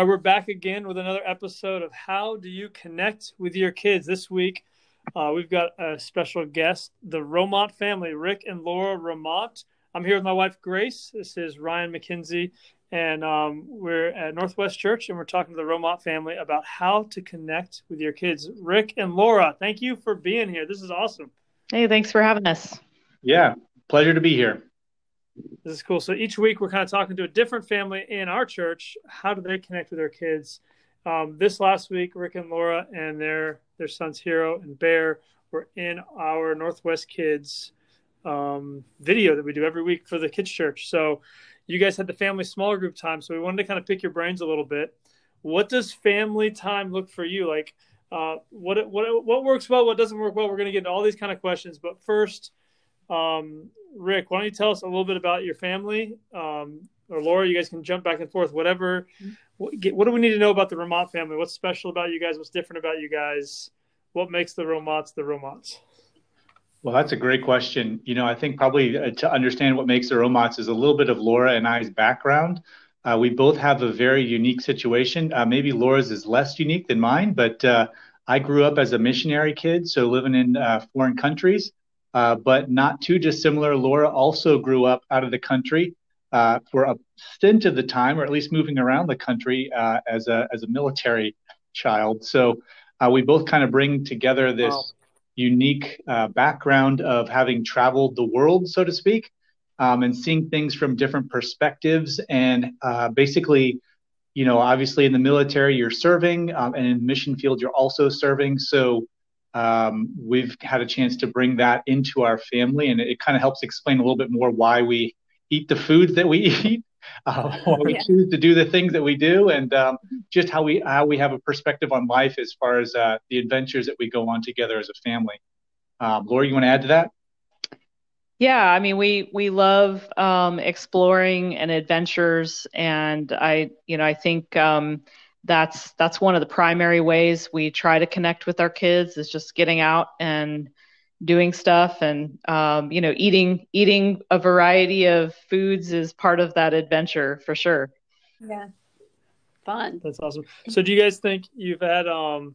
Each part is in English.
All right, we're back again with another episode of How Do You Connect with Your Kids? This week, uh, we've got a special guest, the Romont family, Rick and Laura Romont. I'm here with my wife, Grace. This is Ryan McKenzie, and um, we're at Northwest Church, and we're talking to the Romont family about how to connect with your kids. Rick and Laura, thank you for being here. This is awesome. Hey, thanks for having us. Yeah, pleasure to be here. This is cool. So each week we're kind of talking to a different family in our church. How do they connect with their kids? Um, this last week, Rick and Laura and their their sons Hero and Bear were in our Northwest Kids um, video that we do every week for the kids church. So you guys had the family smaller group time, so we wanted to kind of pick your brains a little bit. What does family time look for you? Like, uh, what what what works well? What doesn't work well? We're going to get into all these kind of questions, but first, um, Rick, why don't you tell us a little bit about your family? Um, or Laura, you guys can jump back and forth. Whatever. What, what, do we need to know about the Romont family? What's special about you guys? What's different about you guys? What makes the Romonts the Romonts? Well, that's a great question. You know, I think probably uh, to understand what makes the Romonts is a little bit of Laura and I's background. Uh, we both have a very unique situation. Uh, maybe Laura's is less unique than mine, but uh, I grew up as a missionary kid, so living in uh, foreign countries. Uh, but not too dissimilar. Laura also grew up out of the country uh, for a stint of the time, or at least moving around the country uh, as a as a military child. So uh, we both kind of bring together this wow. unique uh, background of having traveled the world, so to speak, um, and seeing things from different perspectives. And basically, you know, obviously in the military you're serving, um, and in mission field you're also serving. So um, we've had a chance to bring that into our family, and it, it kind of helps explain a little bit more why we eat the foods that we eat, uh, why we yeah. choose to do the things that we do, and um, just how we how we have a perspective on life as far as uh, the adventures that we go on together as a family. Um, Laura, you want to add to that? Yeah, I mean, we we love um, exploring and adventures, and I, you know, I think um, that's that's one of the primary ways we try to connect with our kids is just getting out and doing stuff. And um, you know eating eating a variety of foods is part of that adventure for sure. Yeah. Fun. That's awesome. So do you guys think you've had um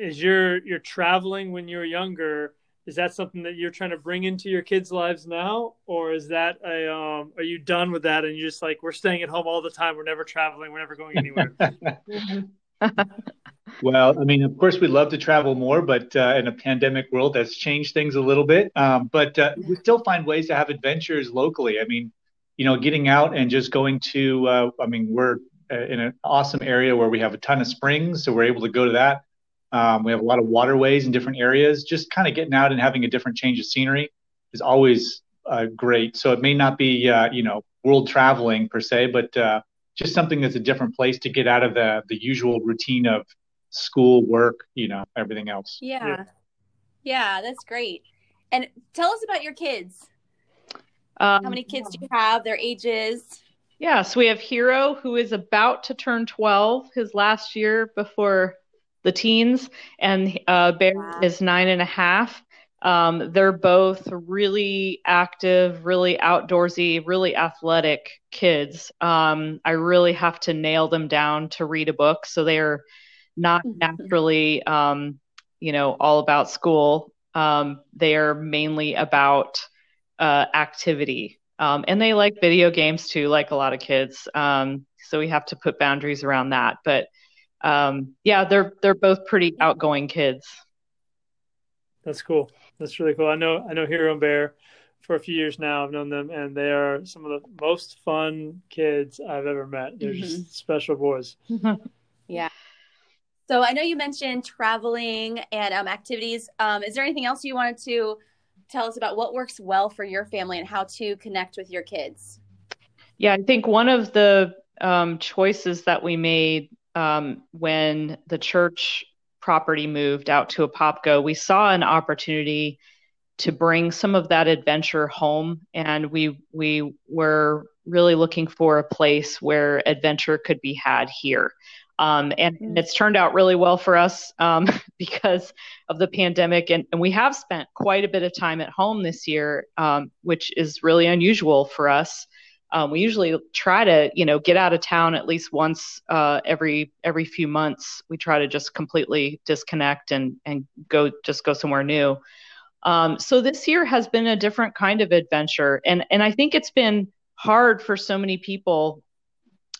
is your you're traveling when you're younger is that something that you're trying to bring into your kids' lives now, or is that a um, are you done with that and you're just like we're staying at home all the time, we're never traveling, we're never going anywhere? well, I mean, of course, we'd love to travel more, but uh, in a pandemic world, that's changed things a little bit. Um, but uh, we still find ways to have adventures locally. I mean, you know, getting out and just going to. Uh, I mean, we're uh, in an awesome area where we have a ton of springs, so we're able to go to that. Um, we have a lot of waterways in different areas. Just kind of getting out and having a different change of scenery is always uh, great. So it may not be, uh, you know, world traveling per se, but uh, just something that's a different place to get out of the the usual routine of school, work, you know, everything else. Yeah, yeah, yeah that's great. And tell us about your kids. Um, How many kids do you have? Their ages? Yeah, so we have Hero, who is about to turn 12, his last year before the teens, and uh, Bear wow. is nine and a half. Um, they're both really active, really outdoorsy, really athletic kids. Um, I really have to nail them down to read a book, so they're not mm-hmm. naturally, um, you know, all about school. Um, they are mainly about uh, activity, um, and they like video games too, like a lot of kids. Um, so we have to put boundaries around that, but um, yeah, they're they're both pretty outgoing kids. That's cool. That's really cool. I know I know Hero and Bear for a few years now. I've known them, and they are some of the most fun kids I've ever met. They're mm-hmm. just special boys. yeah. So I know you mentioned traveling and um, activities. Um, is there anything else you wanted to tell us about what works well for your family and how to connect with your kids? Yeah, I think one of the um, choices that we made um, when the church property moved out to Apopka, we saw an opportunity to bring some of that adventure home, and we we were really looking for a place where adventure could be had here. Um, and, and, it's turned out really well for us um, because of the pandemic. And, and, we have spent quite a bit of time at home this year, um, which is really unusual for us. Um, we usually try to, you know, get out of town at least once uh, every every few months. We try to just completely disconnect and and go just go somewhere new. Um, so this year has been a different kind of adventure, and and I think it's been hard for so many people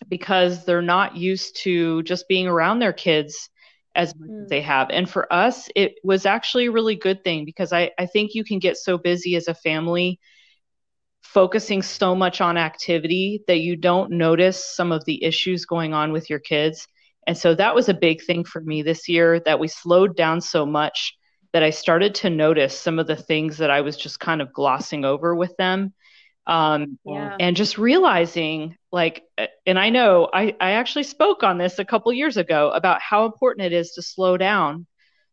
because they're not used to just being around their kids as much mm. as they have. And for us, it was actually a really good thing because I, I think you can get so busy as a family focusing so much on activity that you don't notice some of the issues going on with your kids. And so that was a big thing for me this year that we slowed down so much that I started to notice some of the things that I was just kind of glossing over with them um, yeah. and just realizing like and i know I, I actually spoke on this a couple years ago about how important it is to slow down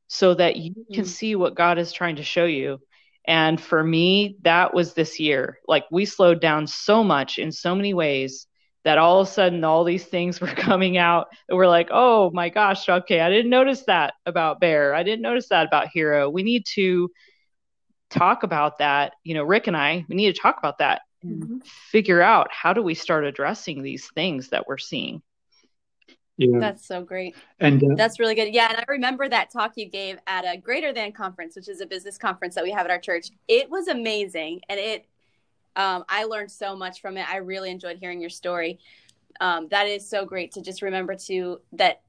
so that you mm-hmm. can see what god is trying to show you and for me that was this year. Like we slowed down so much in so many ways that all of a sudden all these things were coming out that we're like oh my gosh okay i didn't notice that about bear. I didn't notice that about hero. We need to talk about that. You know rick and i we need to talk about that mm-hmm. figure out how do we start addressing these things that we're seeing yeah. That's so great. And uh, that's really good. Yeah. And I remember that talk you gave at a greater than conference, which is a business conference that we have at our church. It was amazing. And it, um, I learned so much from it. I really enjoyed hearing your story. Um, that is so great to just remember to that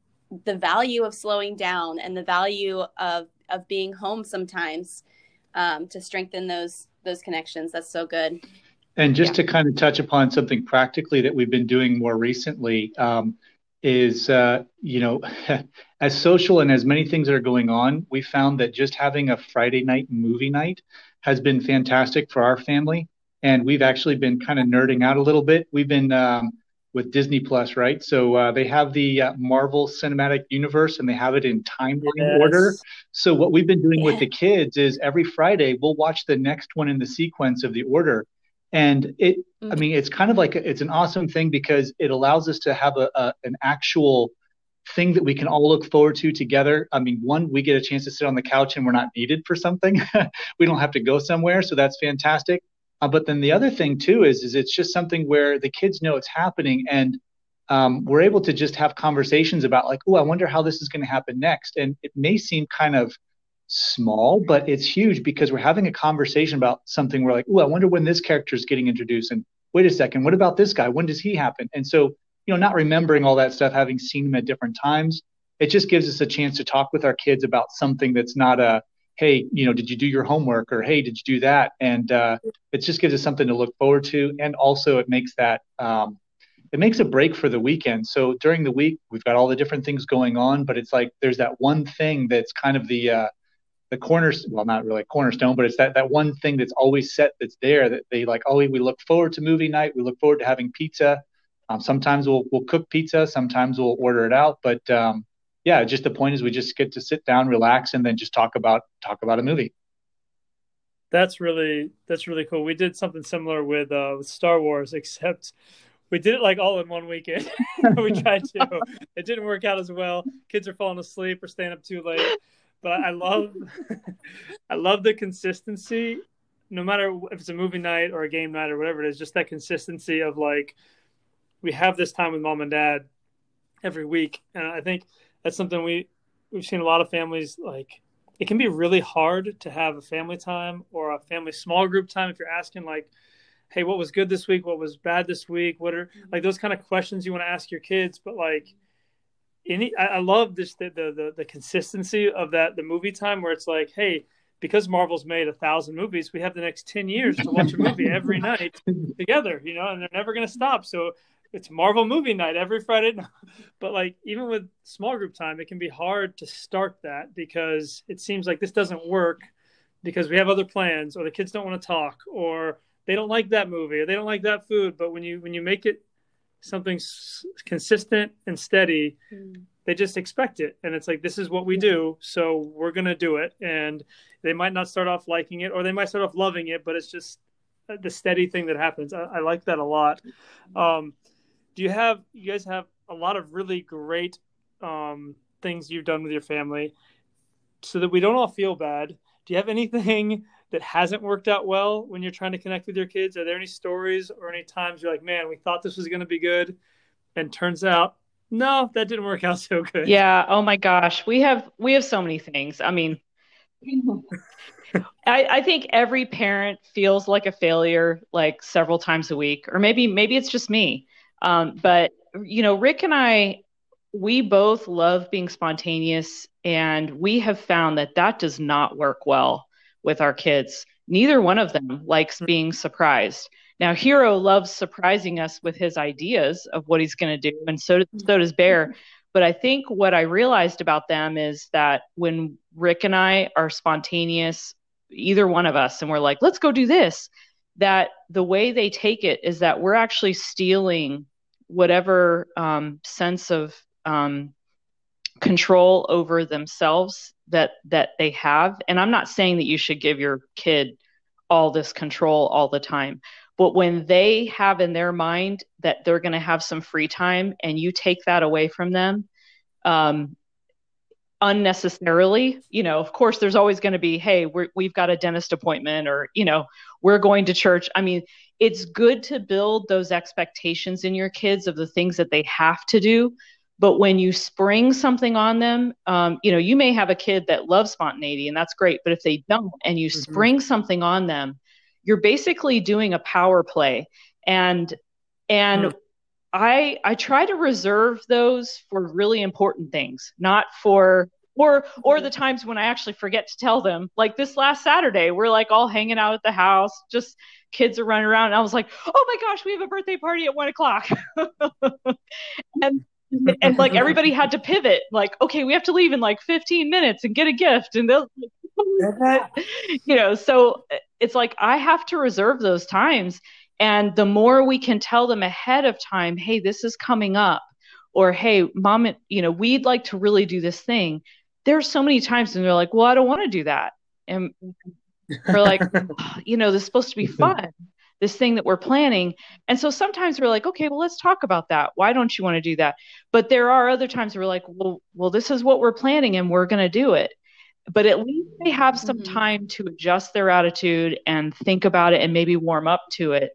the value of slowing down and the value of, of being home sometimes um, to strengthen those, those connections. That's so good. And just yeah. to kind of touch upon something practically that we've been doing more recently um, is, uh, you know, as social and as many things are going on, we found that just having a Friday night movie night has been fantastic for our family. And we've actually been kind of nerding out a little bit. We've been um, with Disney Plus, right? So uh, they have the uh, Marvel Cinematic Universe and they have it in timeline yes. order. So what we've been doing yeah. with the kids is every Friday we'll watch the next one in the sequence of the order and it mm-hmm. i mean it's kind of like a, it's an awesome thing because it allows us to have a, a, an actual thing that we can all look forward to together. I mean one we get a chance to sit on the couch and we're not needed for something. We don't have to go somewhere so that's fantastic. Uh, but then the other thing too is is it's just something where the kids know it's happening and um, we're able to just have conversations about like oh i wonder how this is going to happen next. And it may seem kind of small, but it's huge because we're having a conversation about something. We're like, oh, I wonder when this character is getting introduced. And wait a second, what about this guy? When does he happen? And so, you know, not remembering all that stuff, having seen him at different times, it just gives us a chance to talk with our kids about something that's not a, hey, you know, did you do your homework? Or hey, did you do that? And uh, it just gives us something to look forward to. And also, it makes that, um, it makes a break for the weekend. So during the week, we've got all the different things going on, but it's like there's that one thing that's kind of the, uh, the corners well not really cornerstone but it's that that one thing that's always set that's there that they like oh we look forward to movie night. We look forward to having pizza. Um, sometimes we'll we'll cook pizza. Sometimes we'll order it out. But um, yeah just the point is we just get to sit down relax and then just talk about talk about a movie. That's really that's really cool. We did something similar with uh with star wars except we did it like all in one weekend. We tried to. It didn't work out as well. Kids are falling asleep or staying up too late but I love I love the consistency. No matter if it's a movie night or a game night or whatever it is, just that consistency of like we have this time with mom and dad every week, and I think that's something we we've seen a lot of families like. It can be really hard to have a family time or a family small group time if you're asking like, "Hey, what was good this week? What was bad this week? What are like those kind of questions you want to ask your kids?" But like any I, I love this the, the, the the consistency of that the movie time where it's like, hey, because Marvel's made a thousand movies, we have the next ten years to watch a movie every night together, you know, and they're never gonna stop. So it's Marvel movie night every Friday. But like even with small group time, it can be hard to start that because it seems like this doesn't work because we have other plans or the kids don't want to talk or they don't like that movie or they don't like that food. But when you when you make it something s- consistent and steady, mm. they just expect it. And it's like, this is what we do. So we're going to do it. And they might not start off liking it or they might start off loving it, but it's just the steady thing that happens. I, I like that a lot. Um, do you have, you guys have a lot of really great um, things you've done with your family so that we don't all feel bad. Do you have anything that hasn't worked out well when you're trying to connect with your kids? Are there any stories or any times you're like, man, we thought this was going to be good, and turns out no, that didn't work out so good. Yeah. Oh my gosh, we have we have so many things. I mean, I, I think every parent feels like a failure like several times a week, or maybe maybe it's just me. Um, but you know, Rick and I, we both love being spontaneous, and we have found that that does not work well with our kids. Neither one of them likes being surprised. Now, Hero loves surprising us with his ideas of what he's going to do, and so, so does Bear. But I think what I realized about them is that when Rick and I are spontaneous, either one of us, and we're like, let's go do this, that the way they take it is that we're actually stealing whatever um, sense of um, control over themselves that that they have. And I'm not saying that you should give your kid all this control all the time but when they have in their mind that they're going to have some free time and you take that away from them, um, unnecessarily, you know, of course, there's always going to be, hey, we have got a dentist appointment or, you know, we're going to church. I mean, it's good to build those expectations in your kids of the things that they have to do. But when you spring something on them, um, you know, you may have a kid that loves spontaneity and that's great. But if they don't and you mm-hmm. spring something on them, you're basically doing a power play and and mm. i i try to reserve those for really important things not for or or the times when i actually forget to tell them like this last saturday we're like all hanging out at the house just kids are running around and i was like oh my gosh we have a birthday party at one o'clock and and like everybody had to pivot like okay we have to leave in like 15 minutes and get a gift and they'll you know so eh, it's like I have to reserve those times. And the more we can tell them ahead of time, hey, this is coming up, or hey, mom, you know, we'd like to really do this thing. There's so many times and they're like, well, I don't want to do that. And we're like, oh, you know, this is supposed to be fun, this thing that we're planning. And so sometimes we're like, okay, well, let's talk about that. Why don't you want to do that? But there are other times we're like, well, well, this is what we're planning and we're going to do it but at least they have some mm-hmm. time to adjust their attitude and think about it and maybe warm up to it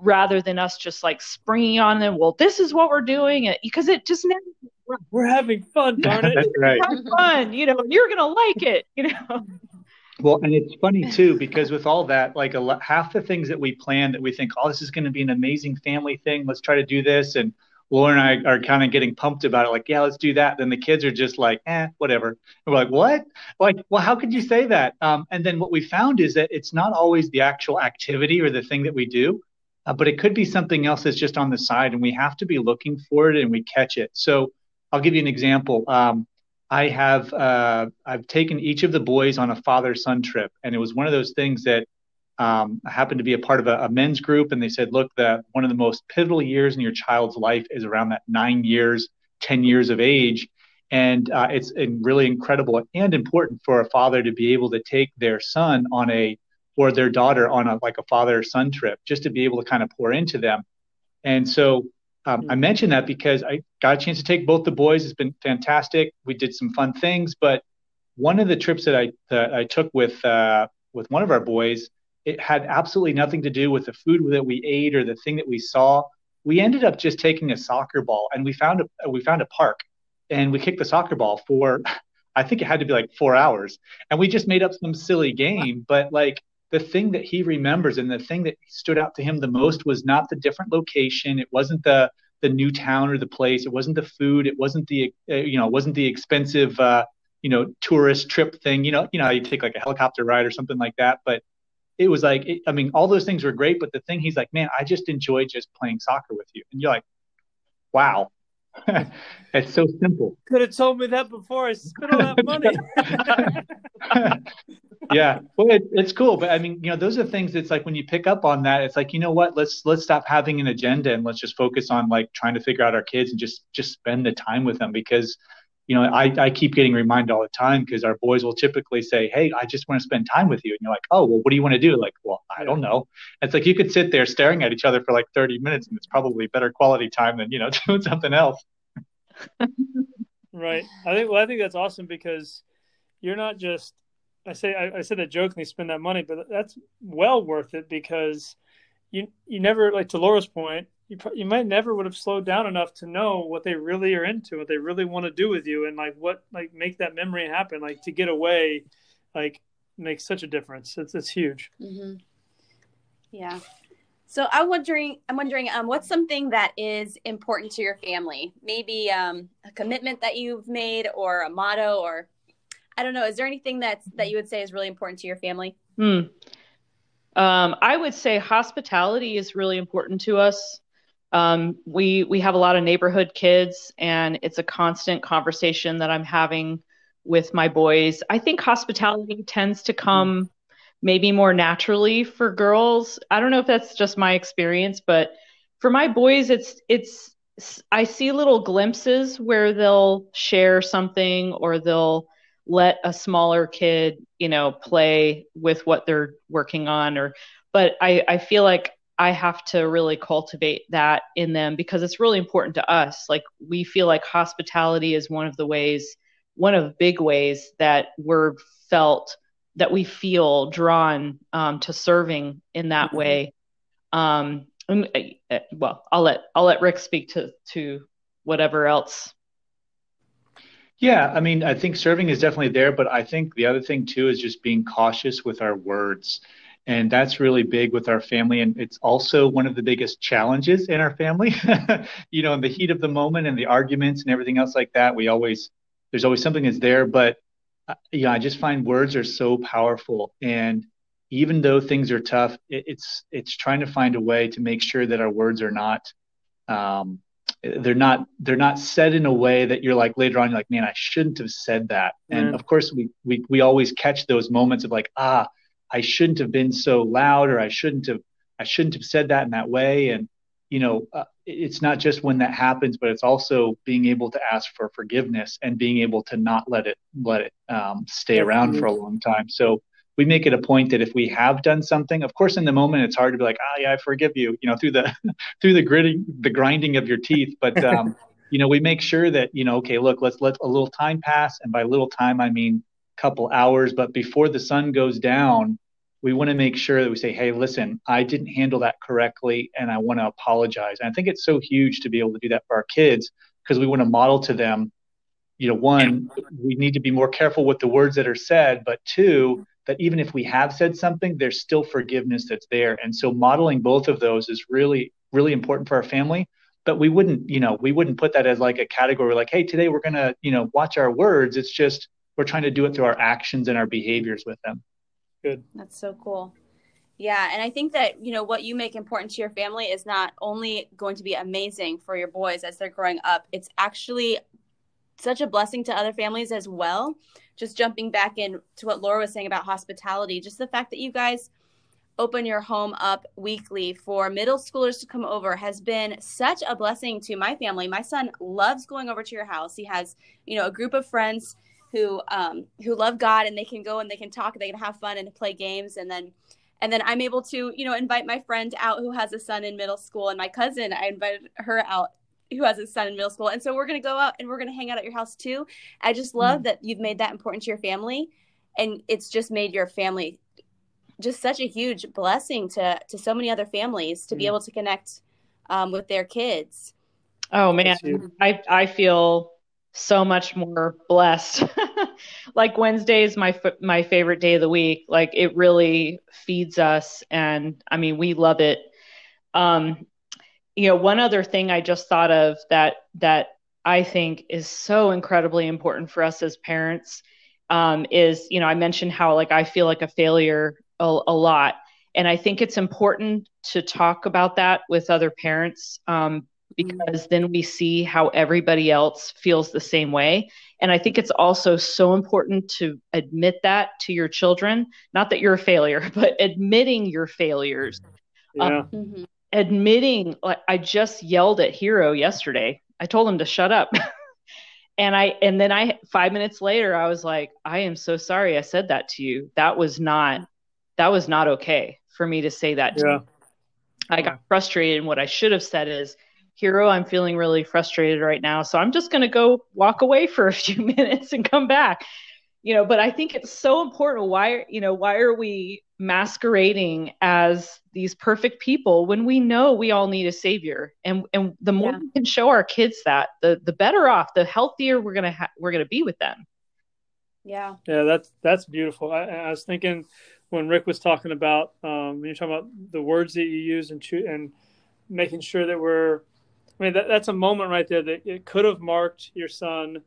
rather than us just like springing on them well this is what we're doing because it just never we're having fun darn it that's right fun you know you're gonna like it you know well and it's funny too because with all that like a half the things that we plan that we think oh this is going to be an amazing family thing let's try to do this and Laura and I are kind of getting pumped about it, like, yeah, let's do that. Then the kids are just like, eh, whatever. And we're like, what? Like, well, how could you say that? Um, and then what we found is that it's not always the actual activity or the thing that we do, uh, but it could be something else that's just on the side, and we have to be looking for it and we catch it. So I'll give you an example. Um, I have uh, I've taken each of the boys on a father son trip, and it was one of those things that um, I happened to be a part of a, a, men's group, and they said, look, that one of the most pivotal years in your child's life is around that nine years, 10 years of age. And uh, it's really incredible and important for a father to be able to take their son on a, or their daughter on a, like a father son trip, just to be able to kind of pour into them. And so um, I mentioned that because I got a chance to take both the boys. It's been fantastic. We did some fun things, but one of the trips that I, that I took with, uh, with one of our boys, it had absolutely nothing to do with the food that we ate or the thing that we saw. We ended up just taking a soccer ball and we found a we found a park and we kicked the soccer ball for I think it had to be like 4 hours and we just made up some silly game but like the thing that he remembers and the thing that stood out to him the most was not the different location. It wasn't the the new town or the place. It wasn't the food. It wasn't the uh, you know it wasn't the expensive uh, you know tourist trip thing. You know you know you take like a helicopter ride or something like that but it was like, it, I mean, all those things were great, but the thing he's like, man, I just enjoy just playing soccer with you. And you're like, wow, it's so simple. Could have told me that before I spent all that money. yeah, well, it, it's cool, but I mean, you know, those are things. It's like when you pick up on that, it's like, you know what? Let's let's stop having an agenda and let's just focus on like trying to figure out our kids and just just spend the time with them because you know, I, I keep getting reminded all the time because our boys will typically say, Hey, I just want to spend time with you. And you're like, Oh, well, what do you want to do? Like, well, I don't know. It's like you could sit there staring at each other for like 30 minutes and it's probably better quality time than, you know, doing something else. right. I think, well, I think that's awesome because you're not just I say I, I said that jokingly spend that money, but that's well worth it because you you never like to Laura's point. You you might never would have slowed down enough to know what they really are into, what they really want to do with you, and like what like make that memory happen. Like to get away, like makes such a difference. It's it's huge. Mm-hmm. Yeah. So I'm wondering, I'm wondering, um, what's something that is important to your family? Maybe um, a commitment that you've made, or a motto, or I don't know. Is there anything that's that you would say is really important to your family? Hmm. Um, I would say hospitality is really important to us. Um, we we have a lot of neighborhood kids, and it's a constant conversation that I'm having with my boys. I think hospitality tends to come maybe more naturally for girls. I don't know if that's just my experience, but for my boys, it's it's I see little glimpses where they'll share something or they'll let a smaller kid, you know, play with what they're working on or but I, I feel like I have to really cultivate that in them because it's really important to us. Like we feel like hospitality is one of the ways, one of big ways that we're felt that we feel drawn um, to serving in that mm-hmm. way. Um, uh, uh, well, I'll let I'll let Rick speak to to whatever else. Yeah, I mean, I think serving is definitely there, but I think the other thing too is just being cautious with our words. And that's really big with our family. And it's also one of the biggest challenges in our family. you know, in the heat of the moment and the arguments and everything else like that, we always, there's always something that's there. But yeah, I just find words are so powerful. And even though things are tough, it, it's it's trying to find a way to make sure that our words are not um, they're not they're not said in a way that you're like later on you're like man I shouldn't have said that. Mm. And of course we we we always catch those moments of like ah I shouldn't have been so loud or I shouldn't have I shouldn't have said that in that way. And you know, uh, it's not just when that happens, but it's also being able to ask for forgiveness and being able to not let it let it um, stay around for a long time. So we make it a point that if we have done something, of course, in the moment it's hard to be like, ah, oh, yeah, I forgive you, you know, through the through the gritting, the grinding of your teeth. But um, you know, we make sure that you know, okay, look, let's let a little time pass, and by little time I mean couple hours, but before the sun goes down we want to make sure that we say, hey, listen, I didn't handle that correctly and I want to apologize. And I think it's so huge to be able to do that for our kids because we want to model to them, you know, one, we need to be more careful with the words that are said, but two, that even if we have said something, there's still forgiveness that's there. And so modeling both of those is really, really important for our family. But we wouldn't, you know, we wouldn't put that as like a category like, hey, today we're going to, you know, watch our words. It's just we're trying to do it through our actions and our behaviors with them. Good. That's so cool. Yeah, and I think that you know what you make important to your family is not only going to be amazing for your boys as they're growing up. It's actually such a blessing to other families as well. Just jumping back in to what Laura was saying about hospitality, just the fact that you guys open your home up weekly for middle schoolers to come over has been such a blessing to my family. My son loves going over to your house. He has, you know, a group of friends who um, who love God and they can go and they can talk, and they can have fun and play games, and then and then I'm able to you know invite my friend out who has a son in middle school, and my cousin I invited her out who has a son in middle school, and so we're gonna go out and we're gonna hang out at your house too. I just love mm-hmm. that you've made that important to your family, and it's just made your family just such a huge blessing to to so many other families to mm-hmm. be able to connect um, with their kids. Oh man, I I feel so much more blessed. like Wednesday is my my favorite day of the week. Like it really feeds us, and I mean we love it. Um, you know, one other thing I just thought of that that I think is so incredibly important for us as parents um, is you know I mentioned how like I feel like a failure a, a lot, and I think it's important to talk about that with other parents um. Because then we see how everybody else feels the same way. And I think it's also so important to admit that to your children. Not that you're a failure, but admitting your failures. Yeah. Um, mm-hmm. Admitting, like I just yelled at Hero yesterday. I told him to shut up. and I and then I 5 minutes later I was like, I am so sorry I said that to you. That was not that was not okay for me to say that to yeah. you. I got frustrated and what I should have said is hero i'm feeling really frustrated right now so i'm just going to go walk away for a few minutes and come back you know, but I think it's so important. Why, you know, why are we masquerading as these perfect people when we know we all need a savior? And and the more yeah. we can show our kids that, the the better off, the healthier we're gonna ha- we're gonna be with them. Yeah. Yeah, that's that's beautiful. I, I was thinking when Rick was talking about um, when you're talking about the words that you use and cho- and making sure that we're. I mean, that, that's a moment right there that it could have marked your son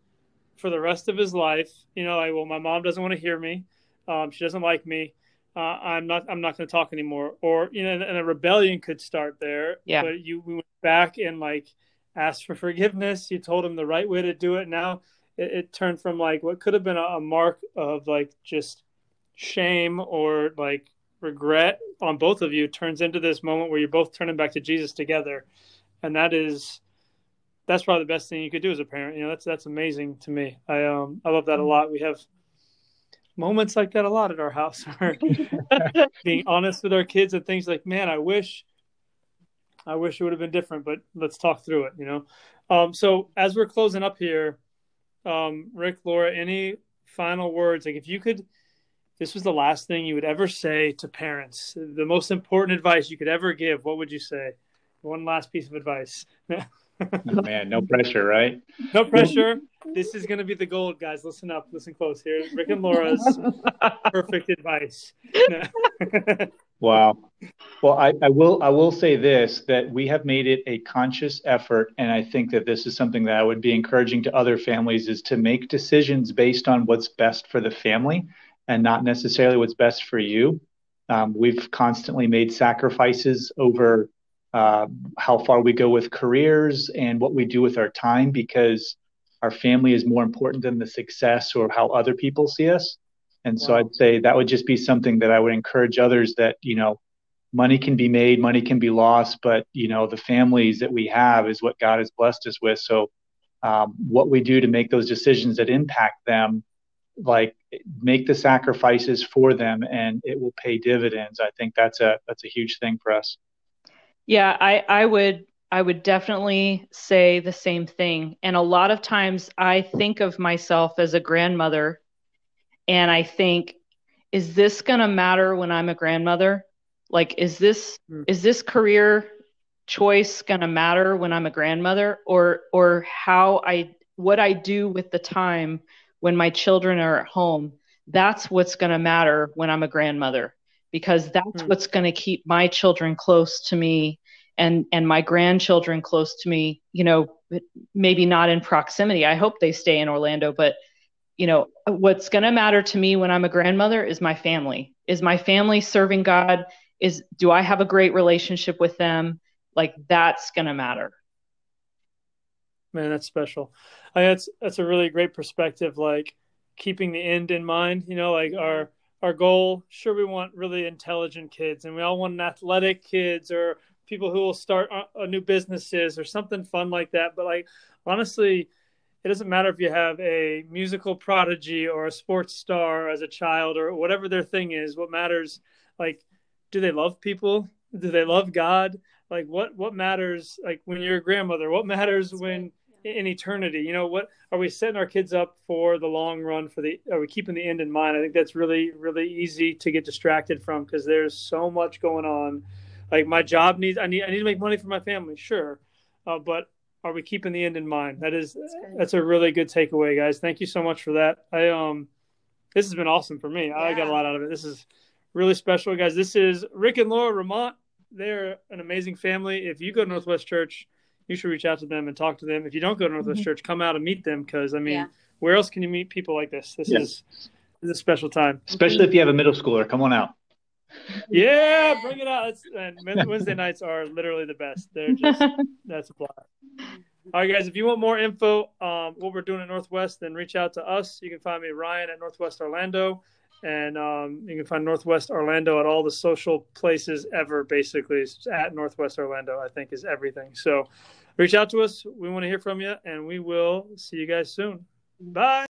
for the rest of his life. You know, like, well, my mom doesn't want to hear me. Um, she doesn't like me. Uh, I'm not. I'm not going to talk anymore. Or you know, and a rebellion could start there. Yeah. But you we went back and like asked for forgiveness. You told him the right way to do it. Now it, it turned from like what could have been a, a mark of like just shame or like regret on both of you turns into this moment where you're both turning back to Jesus together, and that is that's probably the best thing you could do as a parent. You know, that's that's amazing to me. I um I love that a lot. We have moments like that a lot at our house where being honest with our kids and things like, man, I wish I wish it would have been different, but let's talk through it, you know. Um so as we're closing up here, um, Rick, Laura, any final words? Like if you could this was the last thing you would ever say to parents, the most important advice you could ever give, what would you say? One last piece of advice. oh, man, no pressure, right? No pressure. This is going to be the gold, guys. Listen up, listen close here. Rick and Laura's perfect advice. wow. Well, I, I, will. I will say this: that we have made it a conscious effort, and I think that this is something that I would be encouraging to other families: is to make decisions based on what's best for the family, and not necessarily what's best for you. Um, we've constantly made sacrifices over uh, how far we go with careers and what we do with our time because our family is more important than the success or how other people see us. And wow. so I'd say that would just be something that I would encourage others that, you know, money can be made, money can be lost, but, you know, the families that we have is what God has blessed us with. So um, what we do to make those decisions that impact them, like make the sacrifices for them and it will pay dividends. I think that's a, that's a huge thing for us. Yeah, I, I would I would definitely say the same thing. And a lot of times I think of myself as a grandmother and I think, is this gonna matter when I'm a grandmother? Like is this mm. is this career choice gonna matter when I'm a grandmother? Or or how I what I do with the time when my children are at home, that's what's gonna matter when I'm a grandmother because that's mm. what's going to keep my children close to me and and my grandchildren close to me you know maybe not in proximity. I hope they stay in orlando but you know what's going to matter to me when i'm a grandmother is my family. Is my family serving god? Is do i have a great relationship with them? Like that's going to matter. Man that's special. I mean, that's that's a really great perspective like keeping the end in mind you know like our our goal. Sure, we want really intelligent kids, and we all want athletic kids or people who will start a, new businesses or something fun like that. But like honestly, it doesn't matter if you have a musical prodigy or a sports star as a child or whatever their thing is. What matters, like, do they love people? Do they love God? Like, what what matters? Like when you're a grandmother, what matters when in eternity. You know, what are we setting our kids up for the long run? For the are we keeping the end in mind? I think that's really really easy to get distracted from because there's so much going on. Like my job needs, I need I need to make money for my family, sure, uh, but are we keeping the end in mind? That is that's, that's, a really good takeaway, guys. Thank you so much for that. I um, this has been awesome for me. Yeah. I got a lot out of it. This is really special, guys. This is Rick and Laura Ramont. They're an amazing family. If you go to Northwest Church you should reach out to them and talk to them. If you don't go to Northwest mm-hmm. Church, come out and meet them because I mean, yeah. where else can you meet people like this? This is, this is a special time, especially if you have a middle schooler. Come on out. Yeah, bring it out. It's, and Wednesday nights are literally the best. They're just that's a blast. All right, guys. If you want more info, um, what we're doing at Northwest, then reach out to us. You can find me Ryan at Northwest Orlando and um, you can find Northwest Orlando at all the social places ever. Basically, it's at Northwest Orlando. I think is everything. So, reach out to us. We want to hear from you, and we will see you guys soon. Bye.